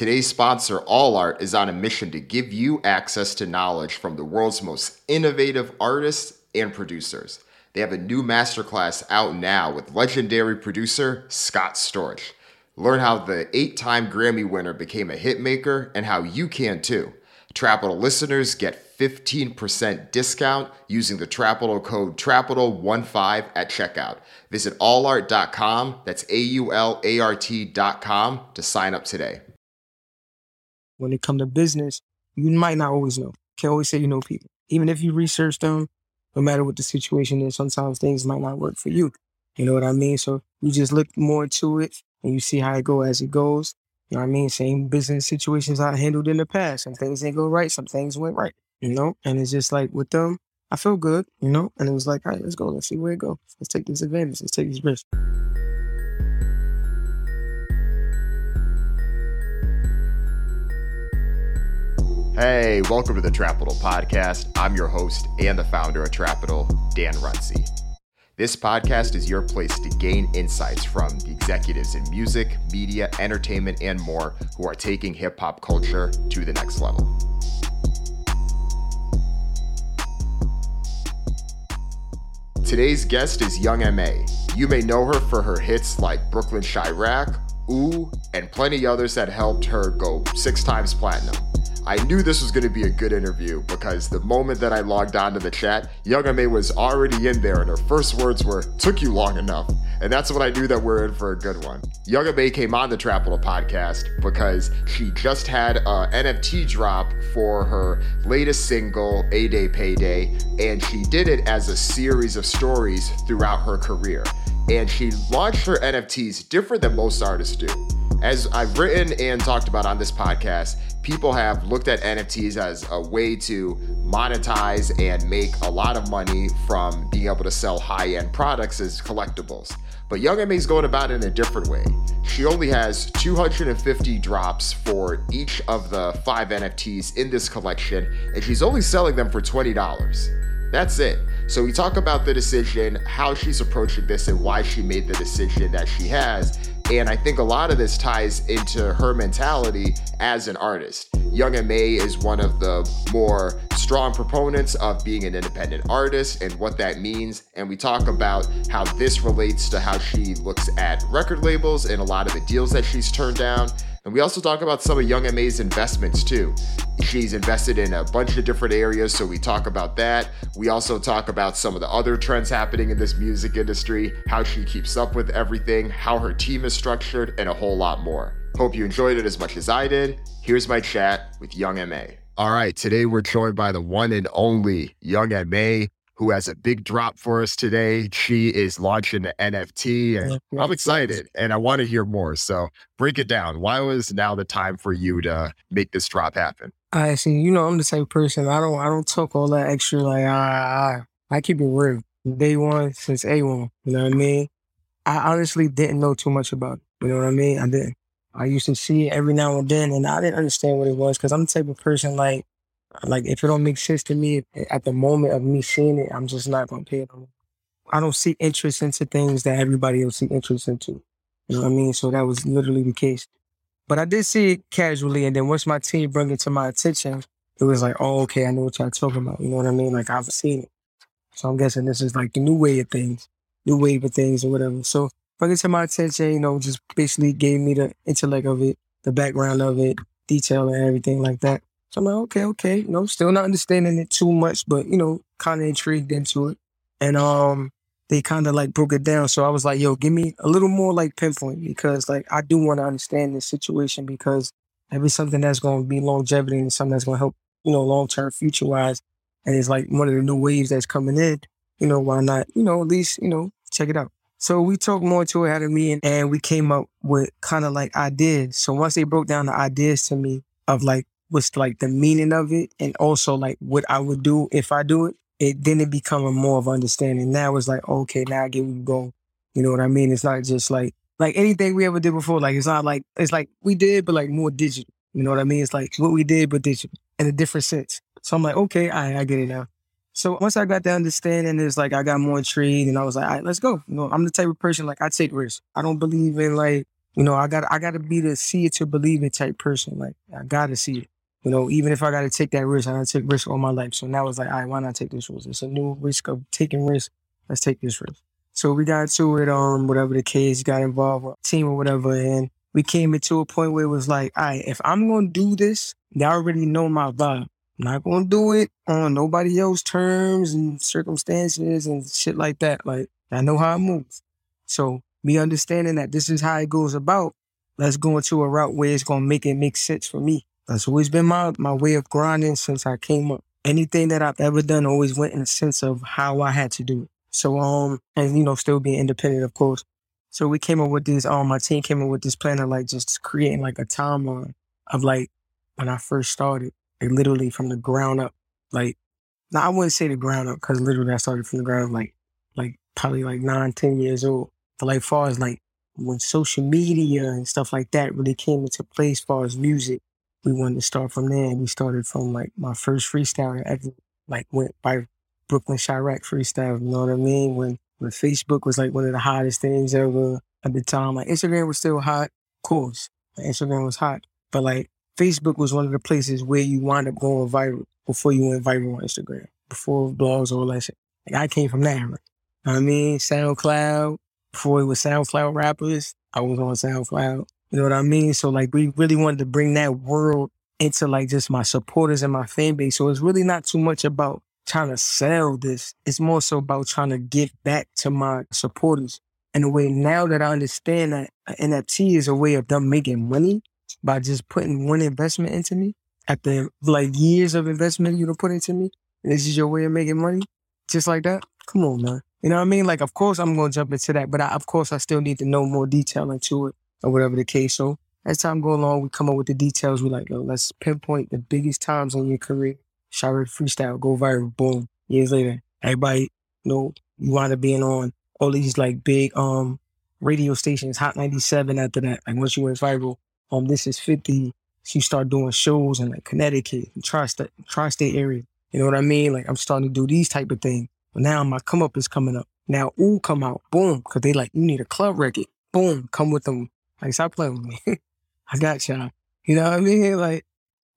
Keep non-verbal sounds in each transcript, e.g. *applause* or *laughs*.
Today's sponsor, Aulart, is on a mission to give you access to knowledge from the world's most innovative artists and producers. They have a new masterclass out now with legendary producer Scott Storch. Learn how the eight time Grammy winner became a hitmaker and how you can too. Trapital listeners get 15% discount using the Trapital code TRAPITAL15 at checkout. Visit aulart.com, that's A U L A R T.com to sign up today. When it comes to business, you might not always know. Can't always say you know people. Even if you research them, no matter what the situation is, sometimes things might not work for you. You know what I mean? So you just look more into it and you see how it go as it goes. You know what I mean? Same business situations I handled in the past. Some things didn't go right, some things went right. You know? And it's just like with them, I feel good, you know? And it was like, all right, let's go. Let's see where it goes. Let's take this advantage. Let's take this risk. Hey, welcome to the Trapital Podcast. I'm your host and the founder of Trapital, Dan Runcie. This podcast is your place to gain insights from the executives in music, media, entertainment, and more who are taking hip hop culture to the next level. Today's guest is Young M.A. You may know her for her hits like Brooklyn Chiraq, Ooh, and plenty others that helped her go six times platinum. I knew this was going to be a good interview because the moment that I logged on to the chat, Young M.A was already in there, and her first words were, Took you long enough. And that's when I knew that we're in for a good one. Young M.A came on the Trapital podcast because she just had a NFT drop for her latest single, A Day Payday, and she did it as a series of stories throughout her career. And she launched her NFTs different than most artists do. As I've written and talked about on this podcast, people have looked at NFTs as a way to monetize and make a lot of money from being able to sell high end products as collectibles. But Young M.A is going about it in a different way. She only has 250 drops for each of the five NFTs in this collection, and she's only selling them for $20. That's it. So we talk about the decision, how she's approaching this, and why she made the decision that she has. And I think a lot of this ties into her mentality as an artist. Young M.A is one of the more strong proponents of being an independent artist and what that means. And we talk about how this relates to how she looks at record labels and a lot of the deals that she's turned down. And we also talk about some of Young M.A's investments too. She's invested in a bunch of different areas, so we talk about that. We also talk about some of the other trends happening in this music industry, how she keeps up with everything, how her team is structured, and a whole lot more. Hope you enjoyed it as much as I did. Here's my chat with Young M.A. All right, today we're joined by the one and only Young M.A who has a big drop for us today. She is launching the NFT, and yeah, I'm excited and I want to hear more. So break it down. Why was now the time for you to make this drop happen? I see. You know, I'm the type of person. I don't. I don't talk all that extra. Like I, I, I keep it real. Day one since A one. You know what I mean? I honestly didn't know too much about it. You know what I mean? I didn't. I used to see it every now and then, and I didn't understand what it was because I'm the type of person like like if it don't make sense to me at the moment of me seeing it, I'm just not gonna pay it. I don't see interest into things that everybody else see interest into. You know what I mean? So that was literally the case. But I did see it casually, and then once my team brought it to my attention, it was like, oh, okay, I know what y'all talking about. You know what I mean? Like I've seen it. So I'm guessing this is like the new way of things, new wave of things or whatever. So bring it to my attention, you know, just basically gave me the intellect of it, the background of it, detail and everything like that. So I'm like, okay, okay, you know, still not understanding it too much, but you know, kind of intrigued into it. And um, they kind of like broke it down. So I was like, yo, give me a little more like pinpoint because like I do want to understand this situation because maybe something that's going to be longevity and something that's going to help, you know, long term future wise. And it's like one of the new waves that's coming in. You know, why not? You know, at least you know, check it out. So we talked more to it out a me and, and we came up with kind of like ideas. So once they broke down the ideas to me of like was like the meaning of it and also like what I would do if I do it, it then it become a more of understanding. Now it's like, okay, now I get where you go. You know what I mean? It's not just like like anything we ever did before. Like it's not like it's like we did, but like more digital. You know what I mean? It's like what we did, but digital in a different sense. So I'm like, okay, I I get it now. So once I got the understanding, it's like I got more intrigued and I was like, all right, let's go. You know, I'm the type of person like I take risks. I don't believe in like You know, I got I got to be the see it to believe it type person. Like I got to see it. You know, even if I got to take that risk, I got to take risk all my life. So now it's like, all right, why not take this risk? It's a new risk of taking risk. Let's take this risk. So we got to it, um, whatever the case, got involved with team or whatever, and we came into a point where it was like, all right, if I'm gonna do this, they already know my vibe. I'm not gonna do it on nobody else's terms and circumstances and shit like that. Like I know how it moves. So me understanding that this is how it goes about, let's go into a route where it's gonna make it make sense for me. That's always been my my way of grinding since I came up. Anything that I've ever done always went in a sense of how I had to do it. So um and you know, still being independent of course. So we came up with this, um my team came up with this plan of like just creating like a timeline of like when I first started, like literally from the ground up. Like now I wouldn't say the ground up because literally I started from the ground up like like probably like nine, ten years old. But like far as like when social media and stuff like that really came into play as far as music, we wanted to start from there. And we started from like my first freestyle ever like went by Brooklyn Chiraq freestyle, you know what I mean? When when Facebook was like one of the hottest things ever at the time. Like Instagram was still hot, of course. Instagram was hot. But like Facebook was one of the places where you wind up going viral before you went viral on Instagram, before blogs, all that shit. Like I came from that? I mean, SoundCloud, before it was SoundCloud rappers, I was on SoundCloud. You know what I mean? So like we really wanted to bring that world into like just my supporters and my fan base. So it's really not too much about trying to sell this. It's more so about trying to give back to my supporters. In a way, now that I understand that uh, NFT is a way of them making money by just putting one investment into me after like years of investment you don't put into me, And this is your way of making money, just like that. Come on, man. You know what I mean? Like, of course, I'm gonna jump into that, but I, of course, I still need to know more detail into it or whatever the case. So as time go along, we come up with the details. We like, yo, let's pinpoint the biggest times in your career. Shower freestyle, go viral, boom. Years later, everybody, you know, you wind up being on all these like big um radio stations, Hot 97 after that. Like once you went viral, um, this is 50. So you start doing shows in like Connecticut, tri-state, tri-state area. You know what I mean? Like I'm starting to do these type of things. But now my come up is coming up. Now ooh come out, boom, cause they like you need a club record, boom, come with them. Like stop playing with me. *laughs* I got y'all. You know what I mean? Like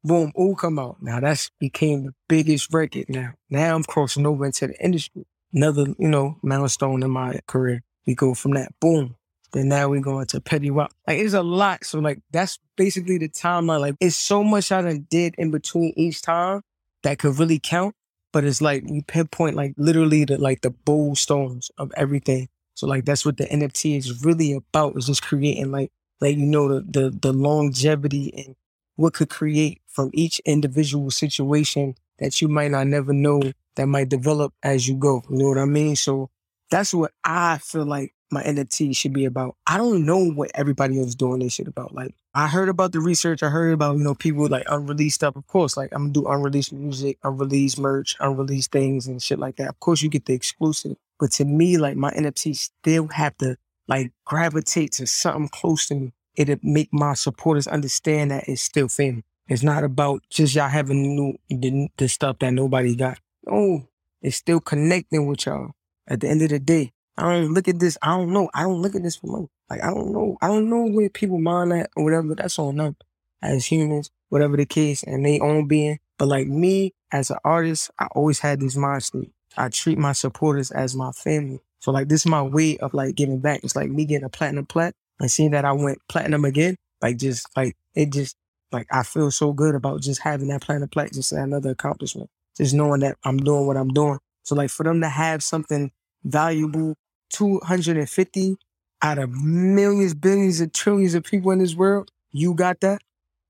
boom, ooh come out. Now that's became the biggest record. Now now I'm crossing over into the industry. Another you know milestone in my career. We go from that boom. Then now we go into petty rock. Like it's a lot. So like that's basically the timeline. Like it's so much I done did in between each time that could really count but it's like we pinpoint like literally the like the bold stones of everything. So like that's what the NFT is really about is just creating like like you know the the, the longevity and what could create from each individual situation that you might not never know that might develop as you go. You know what I mean? So that's what I feel like my NFT should be about. I don't know what everybody else doing this shit about. Like I heard about the research. I heard about, you know, people like unreleased stuff. Of course, like I'm gonna do unreleased music, unreleased merch, unreleased things and shit like that. Of course you get the exclusive. But to me, like my NFT still have to like gravitate to something close to me. It'll make my supporters understand that it's still family. It's not about just y'all having new the, the stuff that nobody got. No, it's still connecting with y'all. At the end of the day, I don't look at this. I don't know. I don't look at this for money. Like I don't know. I don't know where people mind at or whatever. That's on them as humans, whatever the case, and they own being. But like me as an artist, I always had this mind state. I treat my supporters as my family. So like this is my way of like giving back. It's like me getting a platinum plat and seeing that I went platinum again. Like just like it just like I feel so good about just having that platinum plat. Just another accomplishment. Just knowing that I'm doing what I'm doing. So like for them to have something valuable 250 out of millions, billions, and trillions of people in this world, you got that?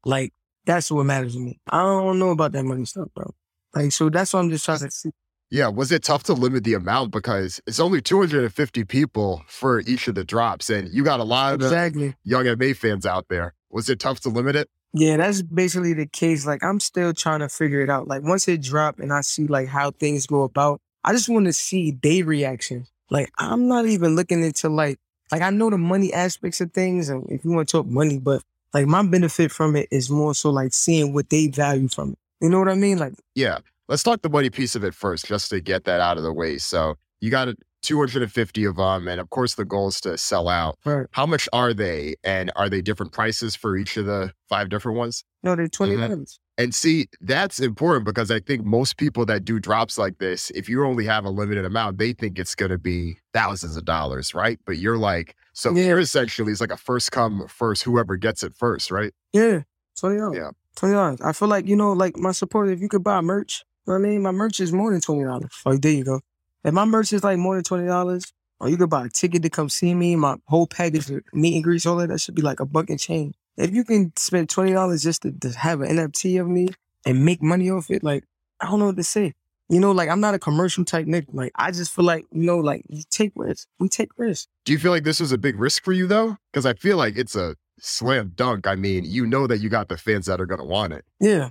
Like, that's what matters to me. I don't know about that money stuff, bro. Like, so that's what I'm just trying to see. Yeah, was it tough to limit the amount because it's only 250 people for each of the drops, and you got a lot of exactly. young MA fans out there. Was it tough to limit it? Yeah, that's basically the case. Like, I'm still trying to figure it out. Like, once it dropped and I see like how things go about, I just want to see their reaction. Like I'm not even looking into like like I know the money aspects of things, and if you want to talk money, but like my benefit from it is more so like seeing what they value from it. You know what I mean? Like yeah, let's talk the money piece of it first, just to get that out of the way. So you got 250 of them. And of course, the goal is to sell out. Right. How much are they? And are they different prices for each of the five different ones? No, they're twenty Mhm. dollars. And see, that's important because I think most people that do drops like this, if you only have a limited amount, they think it's going to be thousands of dollars, right? But you're like, so Yeah. you're essentially, it's like a first come, first, whoever gets it first, right? Yeah, twenty dollars. Yeah. twenty dollars. I feel like you know, like my support. If you could buy merch, you know what I mean, my merch is more than twenty dollars. Like, there you go. If my merch is like more than twenty dollars, or you could buy a ticket to come see me, my whole package, of meet and greets, all that, that should be like a buck and change. If you can spend twenty dollars just to, to have an NFT of me and make money off it, like I don't know what to say. You know, like I'm not a commercial type nigga. Like I just feel like you know, like you take risks. We take risks. Do you feel like this was a big risk for you though? Because I feel like it's a slam dunk. I mean, you know that you got the fans that are going to want it. Yeah.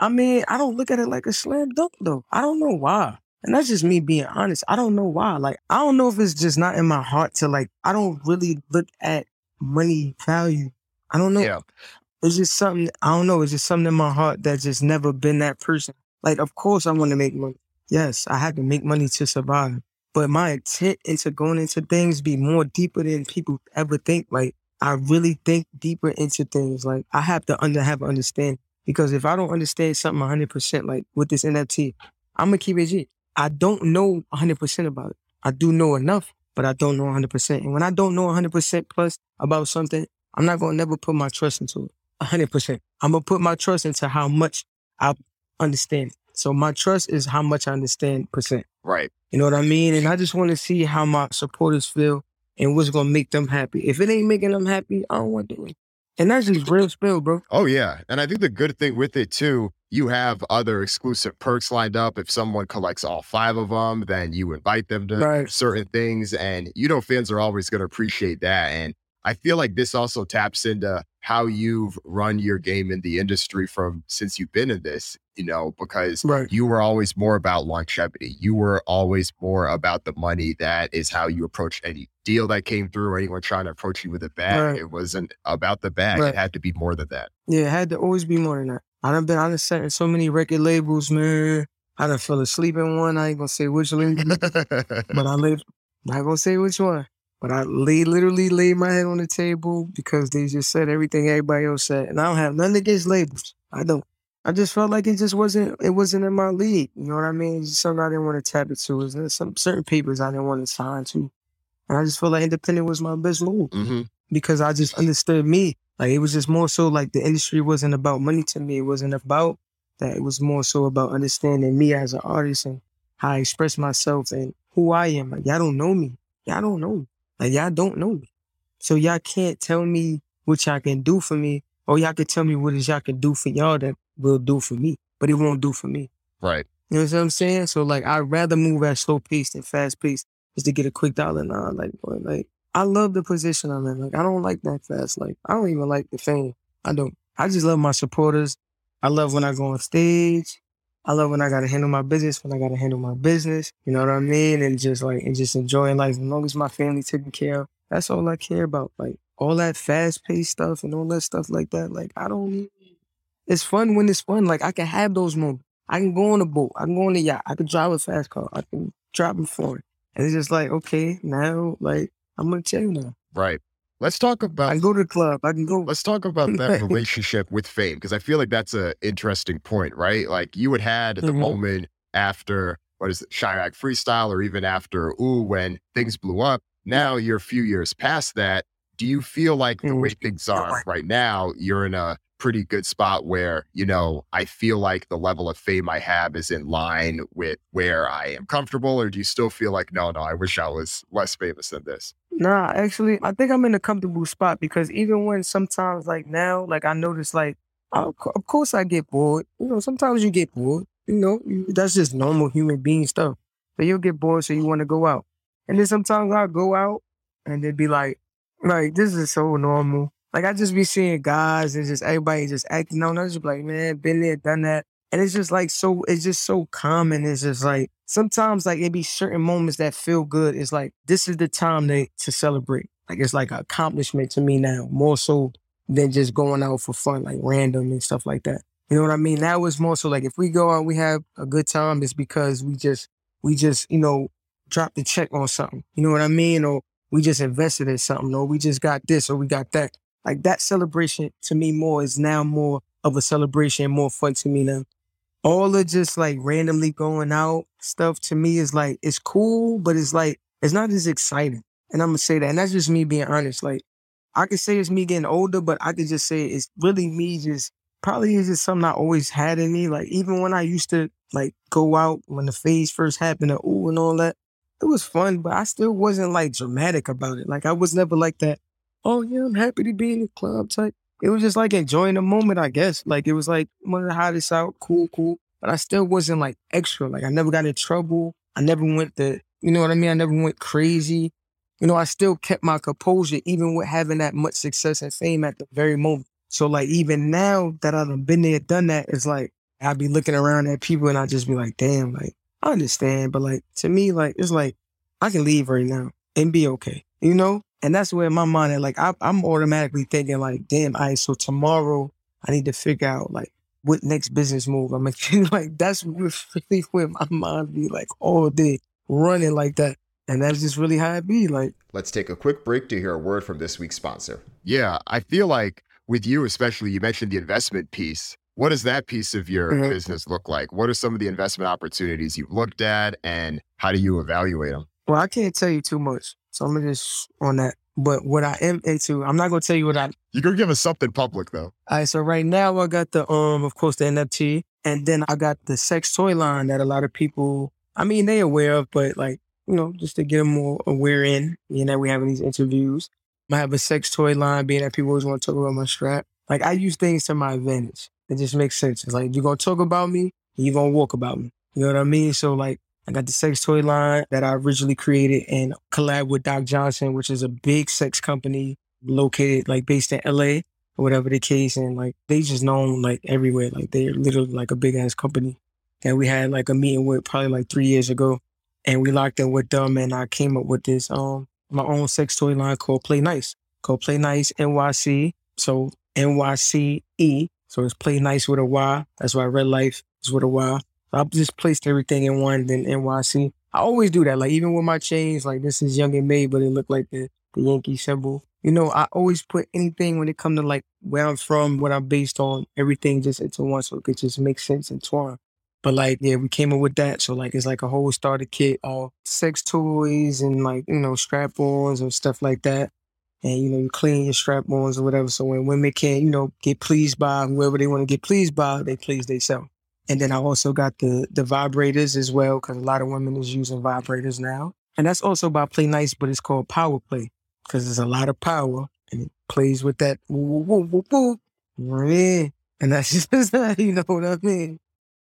I mean, I don't look at it like a slam dunk though. I don't know why. And that's just me being honest. I don't know why. Like, I don't know if it's just not in my heart to like, I don't really look at money value. I don't know. Yeah. It's just something, I don't know. It's just something in my heart that's just never been that person. Like, of course I want to make money. Yes, I have to make money to survive. But my intent into going into things be more deeper than people ever think. Like, I really think deeper into things. Like, I have to under have understand because if I don't understand something 100%, like with this NFT, I'm gonna keep it G. I don't know 100% about it. I do know enough, but I don't know 100%. And when I don't know 100% plus about something, I'm not gonna never put my trust into it 100%. I'm gonna put my trust into how much I understand. So my trust is how much I understand percent. Right. You know what I mean? And I just want to see how my supporters feel and what's gonna make them happy. If it ain't making them happy, I don't want to do it. And that's just real spill, bro. Oh, yeah. And I think the good thing with it too, you have other exclusive perks lined up. If someone collects all five of them, then you invite them to Right. certain things. And you know, fans are always going to appreciate that. And I feel like this also taps into how you've run your game in the industry from since you've been in this, you know, because Right. you were always more about longevity. You were always more about the money. That is how you approach any deal that came through, or anyone trying to approach you with a bag. Right. It wasn't about the bag. Right. It had to be more than that. Yeah, it had to always be more than that. I done been, I done sat in so many record labels, man. I done fell asleep in one. I ain't gonna say which label, but I laid, not gonna say which one. But I lay, literally laid my head on the table because they just said everything everybody else said. And I don't have nothing against labels. I don't. I just felt like it just wasn't, it wasn't in my league. You know what I mean? It's just something I didn't want to tap into. It's just some certain papers I didn't want to sign to. And I just felt like independent was my best move hmm because I just understood me. Like it was just more so like the industry wasn't about money to me. It wasn't about that. It was more so about understanding me as an artist and how I express myself and who I am. Like y'all don't know me. Y'all don't know. me. Like y'all don't know me. So y'all can't tell me what y'all can do for me, or y'all can tell me what is y'all can do for y'all that will do for me, but it won't do for me. Right. You know what I'm saying? So like I'd rather move at slow pace than fast pace just to get a quick dollar. Nah, like boy, like I love the position I'm in. Like I don't like that fast. Like I don't even like the fame. I don't. I just love my supporters. I love when I go on stage. I love when I gotta handle my business, when I gotta handle my business. You know what I mean? And just like and just enjoying life. As long as my family taken care of, that's all I care about. Like all that fast paced stuff and all that stuff like that. Like I don't even it's fun when it's fun. Like I can have those moments. I can go on a boat. I can go on a yacht. I can drive a fast car. I can drive a foreign. And it's just like, okay, now like I'm gonna chill now. Right. Let's talk I about can go to the club. I can go. let's talk about that *laughs* relationship with fame because I feel like that's an interesting point, right? Like you had had at the Mhm. moment after what is it, Chiraq freestyle, or even after Ooh, when things blew up. Now you're a few years past that. Do you feel like the Mhm. way things are right now, you're in a pretty good spot where, you know, I feel like the level of fame I have is in line with where I am comfortable? Or do you still feel like, no, no, I wish I was less famous than this? Nah, actually, I think I'm in a comfortable spot because even when sometimes like now, like I notice like, of course I get bored. You know, sometimes you get bored. You know, that's just normal human being stuff. So you'll get bored, so you want to go out. And then sometimes I'll go out and they'd be like, like, this is so normal. Like I just be seeing guys and just everybody just acting on. I just like, man, been there, done that. And it's just like so, it's just so common. It's just like sometimes like it be certain moments that feel good. It's like this is the time to to celebrate. Like it's like an accomplishment to me now, more so than just going out for fun, like random and stuff like that. You know what I mean? Now it's more so like if we go out, we have a good time, it's because we just we just, you know, dropped the check on something. You know what I mean? Or we just invested in something, or we just got this, or we got that. Like that celebration to me more is now more of a celebration, more fun to me now. All of just like randomly going out stuff to me is like it's cool, but it's like it's not as exciting. And I'm gonna say that, and that's just me being honest. Like I could say it's me getting older, but I could just say it's really me just probably is just something I always had in me. Like even when I used to like go out when the phase first happened, and ooh and all that, it was fun, but I still wasn't like dramatic about it. Like I was never like that. Oh yeah, I'm happy to be in the club type. It was just like enjoying the moment, I guess. Like it was like wanted to hide this out, cool, cool. But I still wasn't like extra. Like I never got in trouble. I never went to, you know what I mean? I never went crazy. You know, I still kept my composure even with having that much success and fame at the very moment. So like even now that I've been there, done that, it's like I'd be looking around at people and I'd just be like, damn, like I understand, but like to me, like it's like I can leave right now and be okay, you know. And that's where my mind is like I, am automatically thinking like, damn, I right, so tomorrow I need to figure out like what next business move I'm making. *laughs* like that's *laughs* really where my mind be like all day running like that. And that's just really how it be. Like, let's take a quick break to hear a word from this week's sponsor. Yeah, I feel like with you, especially, you mentioned the investment piece. What does that piece of your mm-hmm. business look like? What are some of the investment opportunities you've looked at and how do you evaluate them? Well, I can't tell you too much. So I'm gonna just on that. But what I am into, I'm not gonna tell you what I You're gonna give us something public though. All right, so right now I got the um, of course, the NFT, and then I got the sex toy line that a lot of people I mean they aware of, but like, you know, just to get them more aware in, you know, we having these interviews. I have a sex toy line being that people always want to talk about my strap. Like I use things to my advantage. It just makes sense. It's like you're gonna talk about me, you're gonna walk about me. You know what I mean? So like I got the sex toy line that I originally created and collab with Doc Johnson, which is a big sex company located like based in LA or whatever the case. And like they just known like everywhere. Like they're literally like a big ass company that we had like a meeting with probably like three years ago. And we locked in with them and I came up with this um my own sex toy line called Play Nice. Called Play Nice NYC. So NYCE so it's play nice with a Y. That's why Red Lyfe is with a Y. I just placed everything in one, then NYC. I always do that. Like even with my chains, like this is Young M.A, but it looked like the, the Yankee symbol. You know, I always put anything when it come to like where I'm from, what I'm based on, everything just into one so it could just make sense and twine. But like, yeah, we came up with that. So like, it's like a whole starter kit, all sex toys and like, you know, strap-ons and stuff like that and you know you clean your strap-ons or whatever. So when women can't, you know get pleased by whoever they want to get pleased by, they please themselves. And then I also got the the vibrators as well because a lot of women is using vibrators now, and that's also by Play Nice, but it's called Power Play because there's a lot of power and it plays with that. And that's *laughs* just you know what I mean.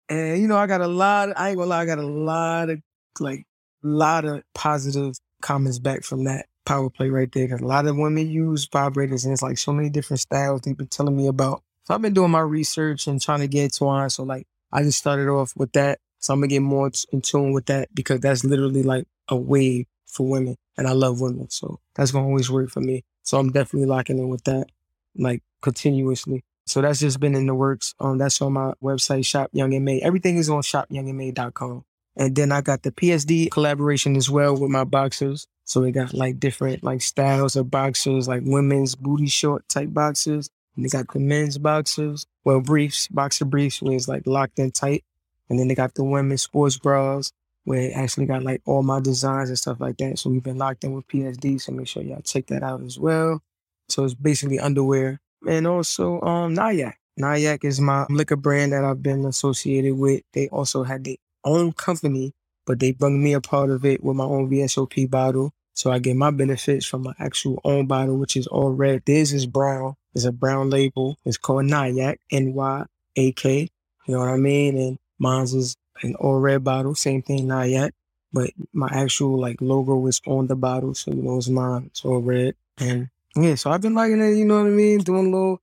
And you know I got a lot. I ain't gonna lie, I got a lot of like a lot of positive comments back from that power play right there because a lot of women use vibrators and it's like so many different styles they've been telling me about. So I've been doing my research and trying to get to twine. So like I just started off with that. So I'm gonna get more in tune with that because that's literally like a wave for women. And I love women. So that's gonna always work for me. So I'm definitely locking in with that, like continuously. So that's just been in the works. Um, that's on my website, Shop Young M.A. Everything is on shopyoungma.com. And then I got the PSD collaboration as well with my boxers. So they got like different like styles of boxers, like women's booty short type boxers. They got the men's boxers, well briefs, boxer briefs where it's like locked in tight. And then they got the women's sports bras where it actually got like all my designs and stuff like that. So we've been locked in with PSD. So make sure y'all check that out as well. So it's basically underwear. And also um Nyak. Is my liquor brand that I've been associated with. They also had their own company but they bring me a part of it with my own VSOP bottle. So I get my benefits from my actual own bottle, which is all red. This is brown. It's a brown label. It's called Nyak, N-Y-A-K. You know what I mean? And mine's is an all red bottle, same thing, Nyak. But my actual like logo is on the bottle, so you know it's mine. It's all red. And yeah, so I've been liking it, you know what I mean? Doing a little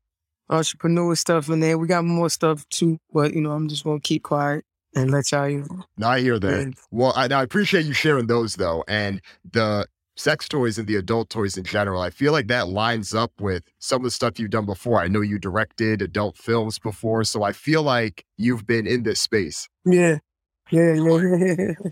entrepreneur stuff in there. We got more stuff too, but you know, I'm just gonna keep quiet and let y'all you know. No, I hear that. well, I, I appreciate you sharing those though, and the sex toys and the adult toys in general. I feel like that lines up with some of the stuff you've done before. I know you directed adult films before, so I feel like you've been in this space. Yeah, yeah, yeah. *laughs*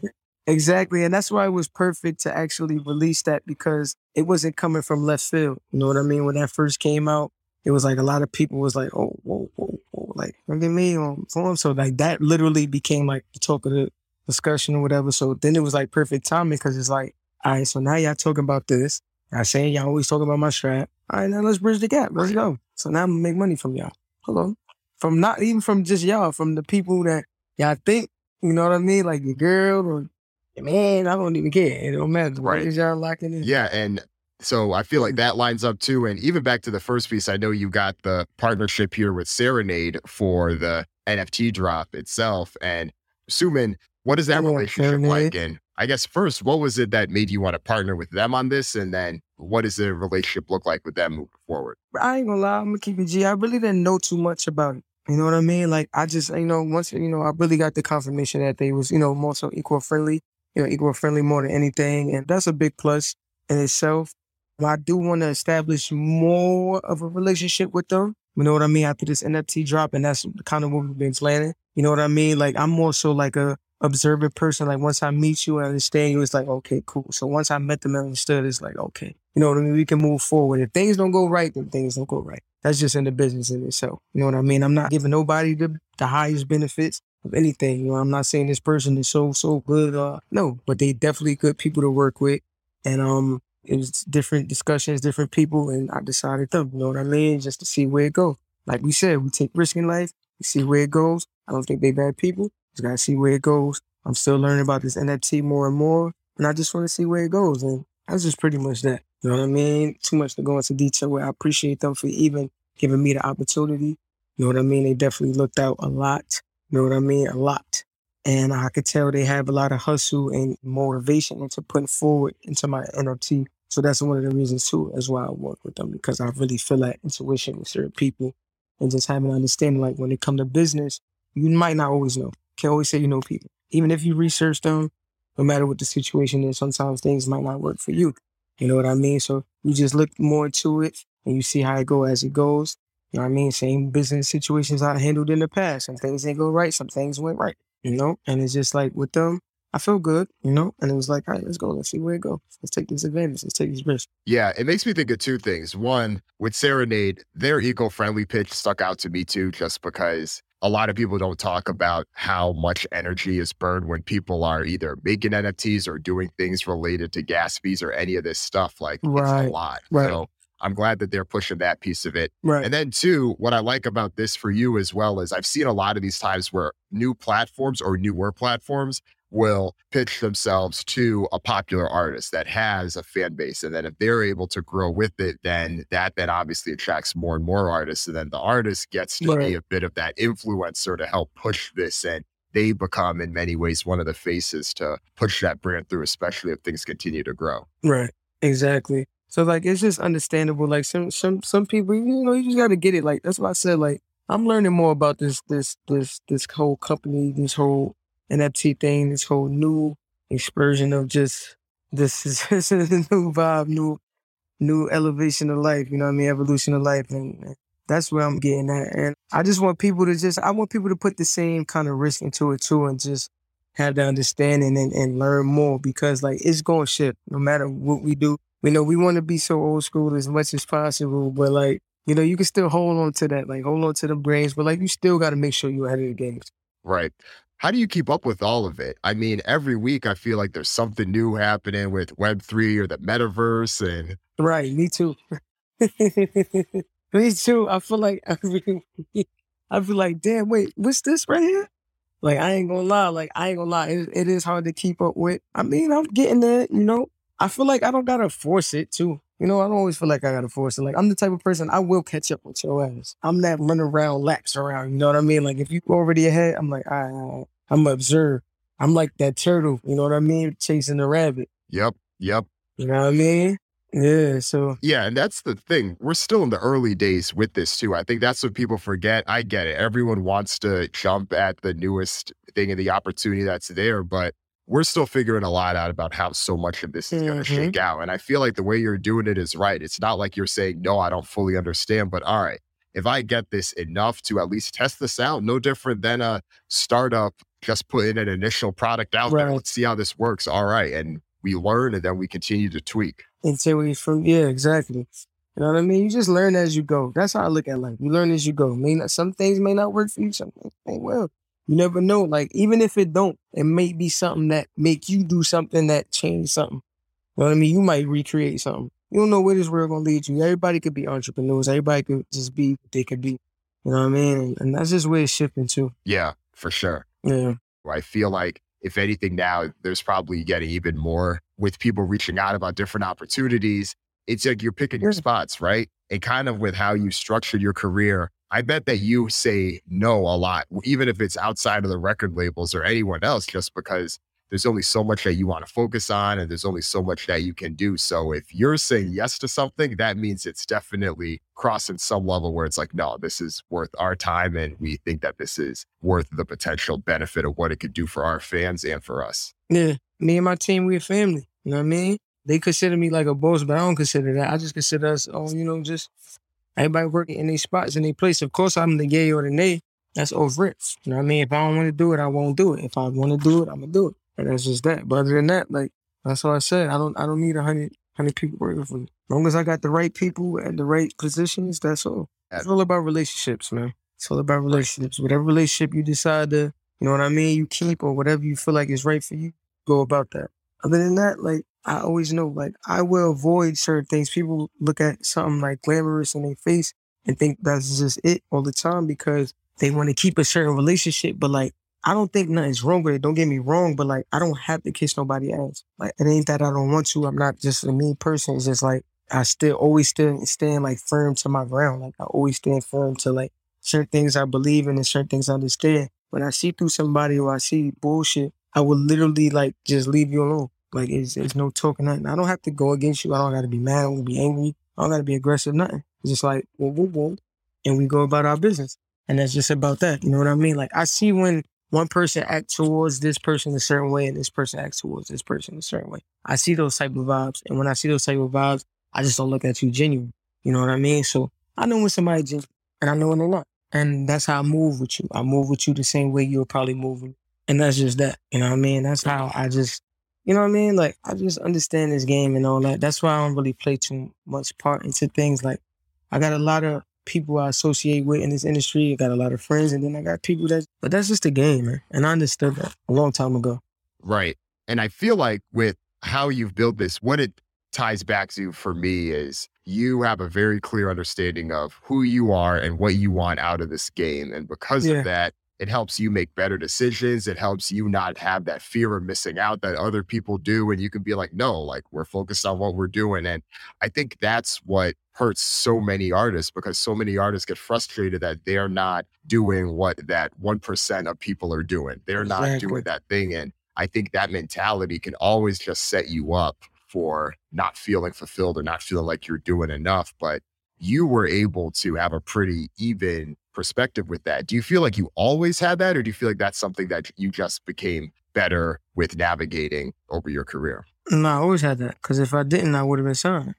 Exactly. And that's why it was perfect to actually release that because it wasn't coming from left field. You know what I mean? When that first came out, it was like a lot of people was like, oh, whoa, whoa, whoa, like, look at me on phone. So like that literally became like the talk of the discussion or whatever. So then it was like perfect timing because it's like, all right, so now y'all talking about this. I saying y'all always talking about my strap. All right, now let's bridge the gap. Let's go. So now I'm gonna make money from y'all. Hello. From not even from just y'all, from the people that y'all think, you know what I mean? Like your girl or your man, I don't even care. It don't matter. Right. Y'all locking in. Yeah, and so I feel like that lines up too. And even back to the first piece, I know you got the partnership here with Serenade for the NFT drop itself. And Suman, what is that Yeah, relationship like? And I guess first, what was it that made you want to partner with them on this? And then what does the relationship look like with them moving forward? I ain't gonna lie, I'm gonna keep it G. I really didn't know too much about it. You know what I mean? Like I just, you know, once you know, I really got the confirmation that they was, you know, more so eco-friendly, you know, eco-friendly more than anything, and that's a big plus in itself. But I do want to establish more of a relationship with them. You know what I mean? After this NFT drop, and that's kind of what we've been planning. You know what I mean? Like I'm more so like a observant person. Like once I meet you and understand you, it's like okay, cool. So once I met them and understood, it's like okay, you know what I mean? We can move forward. If things don't go right, then things don't go right. That's just in the business in itself. You know what I mean? I'm not giving nobody the, the highest benefits of anything. You know, I'm not saying this person is so so good. Uh, no, but they definitely good people to work with, and um, it was different discussions, different people, and I decided them. You know what I mean? Just to see where it goes. Like we said, we take risk in life. We see where it goes. I don't think they bad people. Just gotta see where it goes. I'm still learning about this NFT more and more, and I just want to see where it goes. And that's just pretty much that. You know what I mean? Too much to go into detail. Where I appreciate them for even giving me the opportunity. You know what I mean? They definitely looked out a lot. You know what I mean? A lot. And I could tell they have a lot of hustle and motivation into putting forward into my NFT. So that's one of the reasons too, as why I work with them because I really feel that intuition with certain people and just having an understanding. Like when it come to business, you might not always know. Can't always say you know people. Even if you research them, no matter what the situation is, sometimes things might not work for you. You know what I mean? So you just look more into it and you see how it go as it goes. You know what I mean? Same business situations I handled in the past. Some things didn't go right, some things went right. You know? And it's just like with them, I feel good, you know? And it was like, all right, let's go. Let's see where it goes. Let's take this advantage. Let's take this risk. Yeah, it makes me think of two things. One, with Serenade, their eco-friendly pitch stuck out to me too, just because a lot of people don't talk about how much energy is burned when people are either making NFTs or doing things related to gas fees or any of this stuff. Like it's Right, a lot. right. So I'm glad that they're pushing that piece of it. Right. And then two, what I like about this for you as well is I've seen a lot of these times where new platforms or newer platforms will pitch themselves to a popular artist that has a fan base. And then if they're able to grow with it, then that then obviously attracts more and more artists. And then the artist gets to be a bit of that influencer to help push this. And they become in many ways one of the faces to push that brand through, especially if things continue to grow. Right. Exactly. So like it's just understandable. Like some some some people, you know, you just gotta get it. Like that's why I said like I'm learning more about this this this this whole company, this whole NFT thing, this whole new explosion of just this is, *laughs* this is a new vibe, new new elevation of life, you know what I mean? Evolution of life. And that's where I'm getting at. And I just want people to just I want people to put the same kind of risk into it too and just have the understanding and, and learn more because like it's going to shift no matter what we do. We know we want to be so old school as much as possible, but like, you know, you can still hold on to that, like hold on to the brains, but like you still got to make sure you're ahead of the games. Right. How do you keep up with all of it? I mean, every week I feel like there's something new happening with Web3 or the metaverse. And Right, me too. *laughs* me too. I feel like I feel, I feel like, damn, wait, what's this right here? Like I ain't gonna lie, like I ain't gonna lie, it, it is hard to keep up with. I mean, I'm getting there, you know. I feel like I don't gotta force it too. You know, I don't always feel like I gotta force it. Like I'm the type of person I will catch up with your ass. I'm that run around laps around. You know what I mean? Like if you go already ahead, I'm like, all right, all right. I'm observe. I'm like that turtle. You know what I mean? Chasing the rabbit. yep, yep. You know what I mean? Yeah. So Yeah, and that's the thing. We're still in the early days with this too. I think that's what people forget. I get it. Everyone wants to jump at the newest thing and the opportunity that's there, but we're still figuring a lot out about how so much of this is going to Mhm. shake out. And I feel like the way you're doing it is right. It's not like you're saying, no, I don't fully understand, but all right, if I get this enough to at least test this out, no different than a startup just putting an initial product out right. there. Let's see how this works. All right. And we learn and then we continue to tweak. Until we from yeah, exactly. You know what I mean? You just learn as you go. That's how I look at life. You learn as you go. I mean, some things may not work for you, some things may well. You never know. Like even if it don't, it may be something that make you do something that change something. You know what I mean? You might recreate something. You don't know where this world gonna lead you. Everybody could be entrepreneurs. Everybody could just be what they could be. You know what I mean? And that's just where it's shifting to. Yeah, for sure. Yeah. I feel like if anything now, there's probably getting even more with people reaching out about different opportunities. It's like you're picking your spots, right? And kind of with how you structured your career, I bet that you say no a lot, even if it's outside of the record labels or anyone else, just because there's only so much that you want to focus on and there's only so much that you can do. So if you're saying yes to something, that means it's definitely crossing some level where it's like, no, this is worth our time. And we think that this is worth the potential benefit of what it could do for our fans and for us. Yeah. Me and my team, we're family. You know what I mean? They consider me like a boss, but I don't consider that. I just consider us all, you know, just everybody working in their spots in their place. Of course, I'm the yay or the nay. That's over it. You know what I mean? If I don't want to do it, I won't do it. If I want to do it, I'm gonna do it. And that's just that. But other than that, like that's all I said. I don't I don't need a hundred hundred people working for me. As long as I got the right people at the right positions, that's all. It's all about relationships, man. It's all about relationships. Whatever relationship you decide to, you know what I mean, you keep or whatever you feel like is right for you, go about that. Other than that, like I always know, like I will avoid certain things. People look at something like glamorous in their face and think that's just it all the time because they want to keep a certain relationship. But like I don't think nothing's wrong with it. Don't get me wrong, but like I don't have to kiss nobody ass. Like it ain't that I don't want to. I'm not just a mean person. It's just like I still always still stand like firm to my ground. Like I always stand firm to like certain things I believe in and certain things I understand. When I see through somebody or I see bullshit, I will literally like just leave you alone. Like it's, it's no talking nothing. I don't have to go against you. I don't got to be mad. I don't be angry. I don't got to be aggressive. Nothing. It's just like whoa, whoa, whoa, and we go about our business. And that's just about that. You know what I mean? Like I see when one person act towards this person a certain way and this person acts towards this person a certain way. I see those type of vibes. And when I see those type of vibes, I just don't look at you genuine. You know what I mean? So I know when somebody genuine and I know when they're not. And that's how I move with you. I move with you the same way you're probably moving. And that's just that. You know what I mean? That's how I just, you know what I mean? Like, I just understand this game and all that. That's why I don't really play too much part into things. Like, I got a lot of people I associate with in this industry. I got a lot of friends, and then I got people that, but that's just a game, man. And I understood that a long time ago. Right. And I feel like with how you've built this, what it ties back to for me is you have a very clear understanding of who you are and what you want out of this game. And because yeah. of that, it helps you make better decisions. It helps you not have that fear of missing out that other people do. And you can be like, no, like we're focused on what we're doing. And I think that's what hurts so many artists because so many artists get frustrated that they're not doing what that 1% of people are doing. They're exactly. not doing that thing. And I think that mentality can always just set you up for not feeling fulfilled or not feeling like you're doing enough. But you were able to have a pretty even perspective with that. Do you feel like you always had that, or do you feel like that's something that you just became better with navigating over your career? No, I always had that because if I didn't, I would have been signed.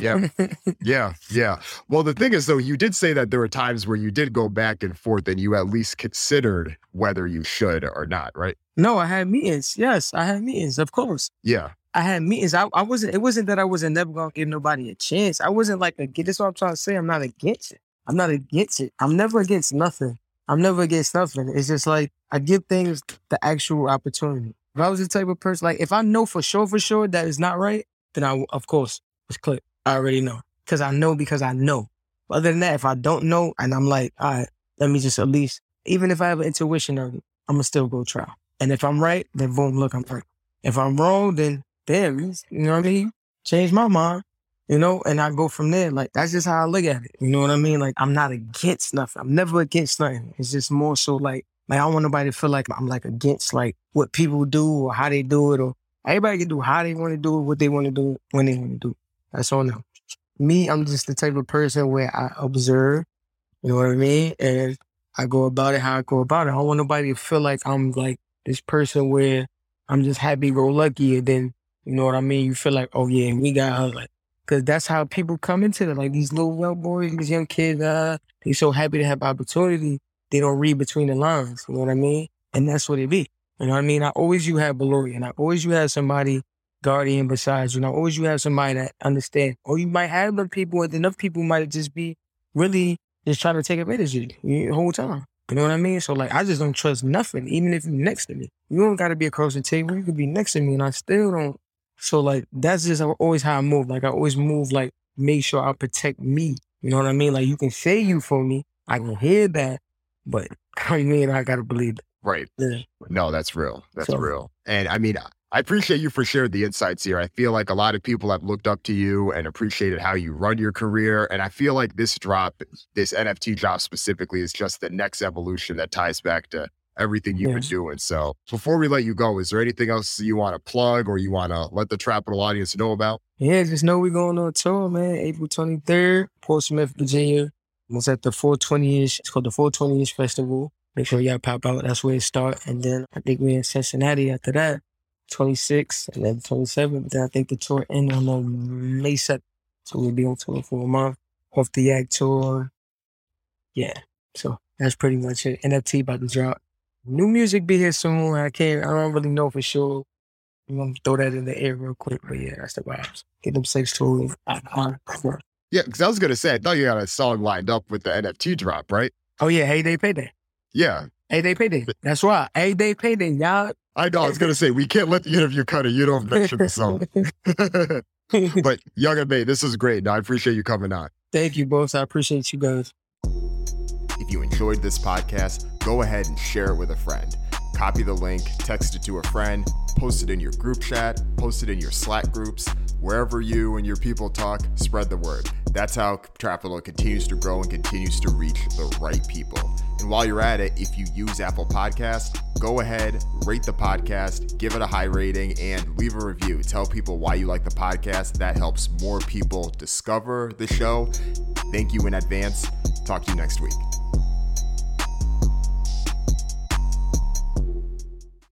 yeah. *laughs* Yeah. Yeah. Well, the thing is, though, you did say that there were times where you did go back and forth and you at least considered whether you should or not, right? No, I had meetings. Yes, I had meetings, of course. Yeah. I had meetings. I, I wasn't, it wasn't that I wasn't never going to give nobody a chance. I wasn't like, a, this is what I'm trying to say. I'm not against it. I'm not against it. I'm never against nothing. I'm never against nothing. It's just like I give things the actual opportunity. If I was the type of person, like if I know for sure, for sure that is not right, then I, of course, it's click. I already know because I know because I know. But other than that, if I don't know and I'm like, all right, let me just at least, even if I have an intuition of it, I'm gonna still go try. And if I'm right, then boom, look, I'm right. If I'm wrong, then damn, you know what I mean? Change my mind you know, and I go from there. Like that's just how I look at it. You know what I mean? Like I'm not against nothing. I'm never against nothing. It's just more so like like I don't want nobody to feel like I'm like against like what people do or how they do it or everybody can do how they want to do it, what they want to do when they want to do. It. That's all now. Me, I'm just the type of person where I observe, you know what I mean? And I go about it how I go about it. I don't want nobody to feel like I'm like this person where I'm just happy go lucky and then you know what I mean? You feel like, oh yeah, we got her like Cause that's how people come into it. Like these little well boys, these young kids, uh, they so happy to have opportunity. They don't read between the lines. You know what I mean? And that's what it be. You know what I mean? I always you have Beloria, and I always you have somebody guardian besides you. know, always you have somebody that understand. Or you might have enough people, and enough people might just be really just trying to take advantage of you the whole time. You know what I mean? So like, I just don't trust nothing, even if you're next to me. You don't got to be across the table. You could be next to me, and I still don't. So like, that's just always how I move. Like I always move like, make sure I protect me. You know what I mean? Like you can say you for me, I can hear that, but *laughs* I mean, I gotta believe it. Right. Yeah. No, that's real. That's So- real. And I mean, I appreciate you for sharing the insights here. I feel like a lot of people have looked up to you and appreciated how you run your career. And I feel like this drop, this NFT drop specifically, is just the next evolution that ties back to everything you've Yes. been doing. So before we let you go, is there anything else you want to plug or you want to let the Trapital audience know about? Yeah, just know we're going on tour, man. April 23rd, Portsmouth, Virginia. It's at the 420-ish. It's called the 420-ish Festival. Make sure y'all pop out. That's where it start. And then I think we're in Cincinnati after that, 26 and then 27th. Then I think the tour ends on uh, May 7th. So we'll be on tour for a month. Off the Yak tour. Yeah. So that's pretty much it. NFT about to drop. New music be here soon. I can't, I don't really know for sure. I'm gonna throw that in the air real quick, but yeah, that's the vibes. Get them six tools. Yeah, because I was to say, I thought you had a song lined up with the NFT drop, right? Oh yeah, hey day payday. Yeah. Hey day payday. That's right. Hey day payday, y'all. I know. I was to say, we can't let the interview cut it. You don't mention the song. *laughs* but Young and May, this is great. I appreciate you coming on. Thank you both. I appreciate you guys. If you enjoyed this podcast, go ahead and share it with a friend. Copy the link, text it to a friend, post it in your group chat, post it in your Slack groups, wherever you and your people talk, spread the word. That's how Trapital continues to grow and continues to reach the right people. And while you're at it, if you use Apple Podcast, go ahead, rate the podcast, give it a high rating, and leave a review. Tell people why you like the podcast. That helps more people discover the show. Thank you in advance. Talk to you next week.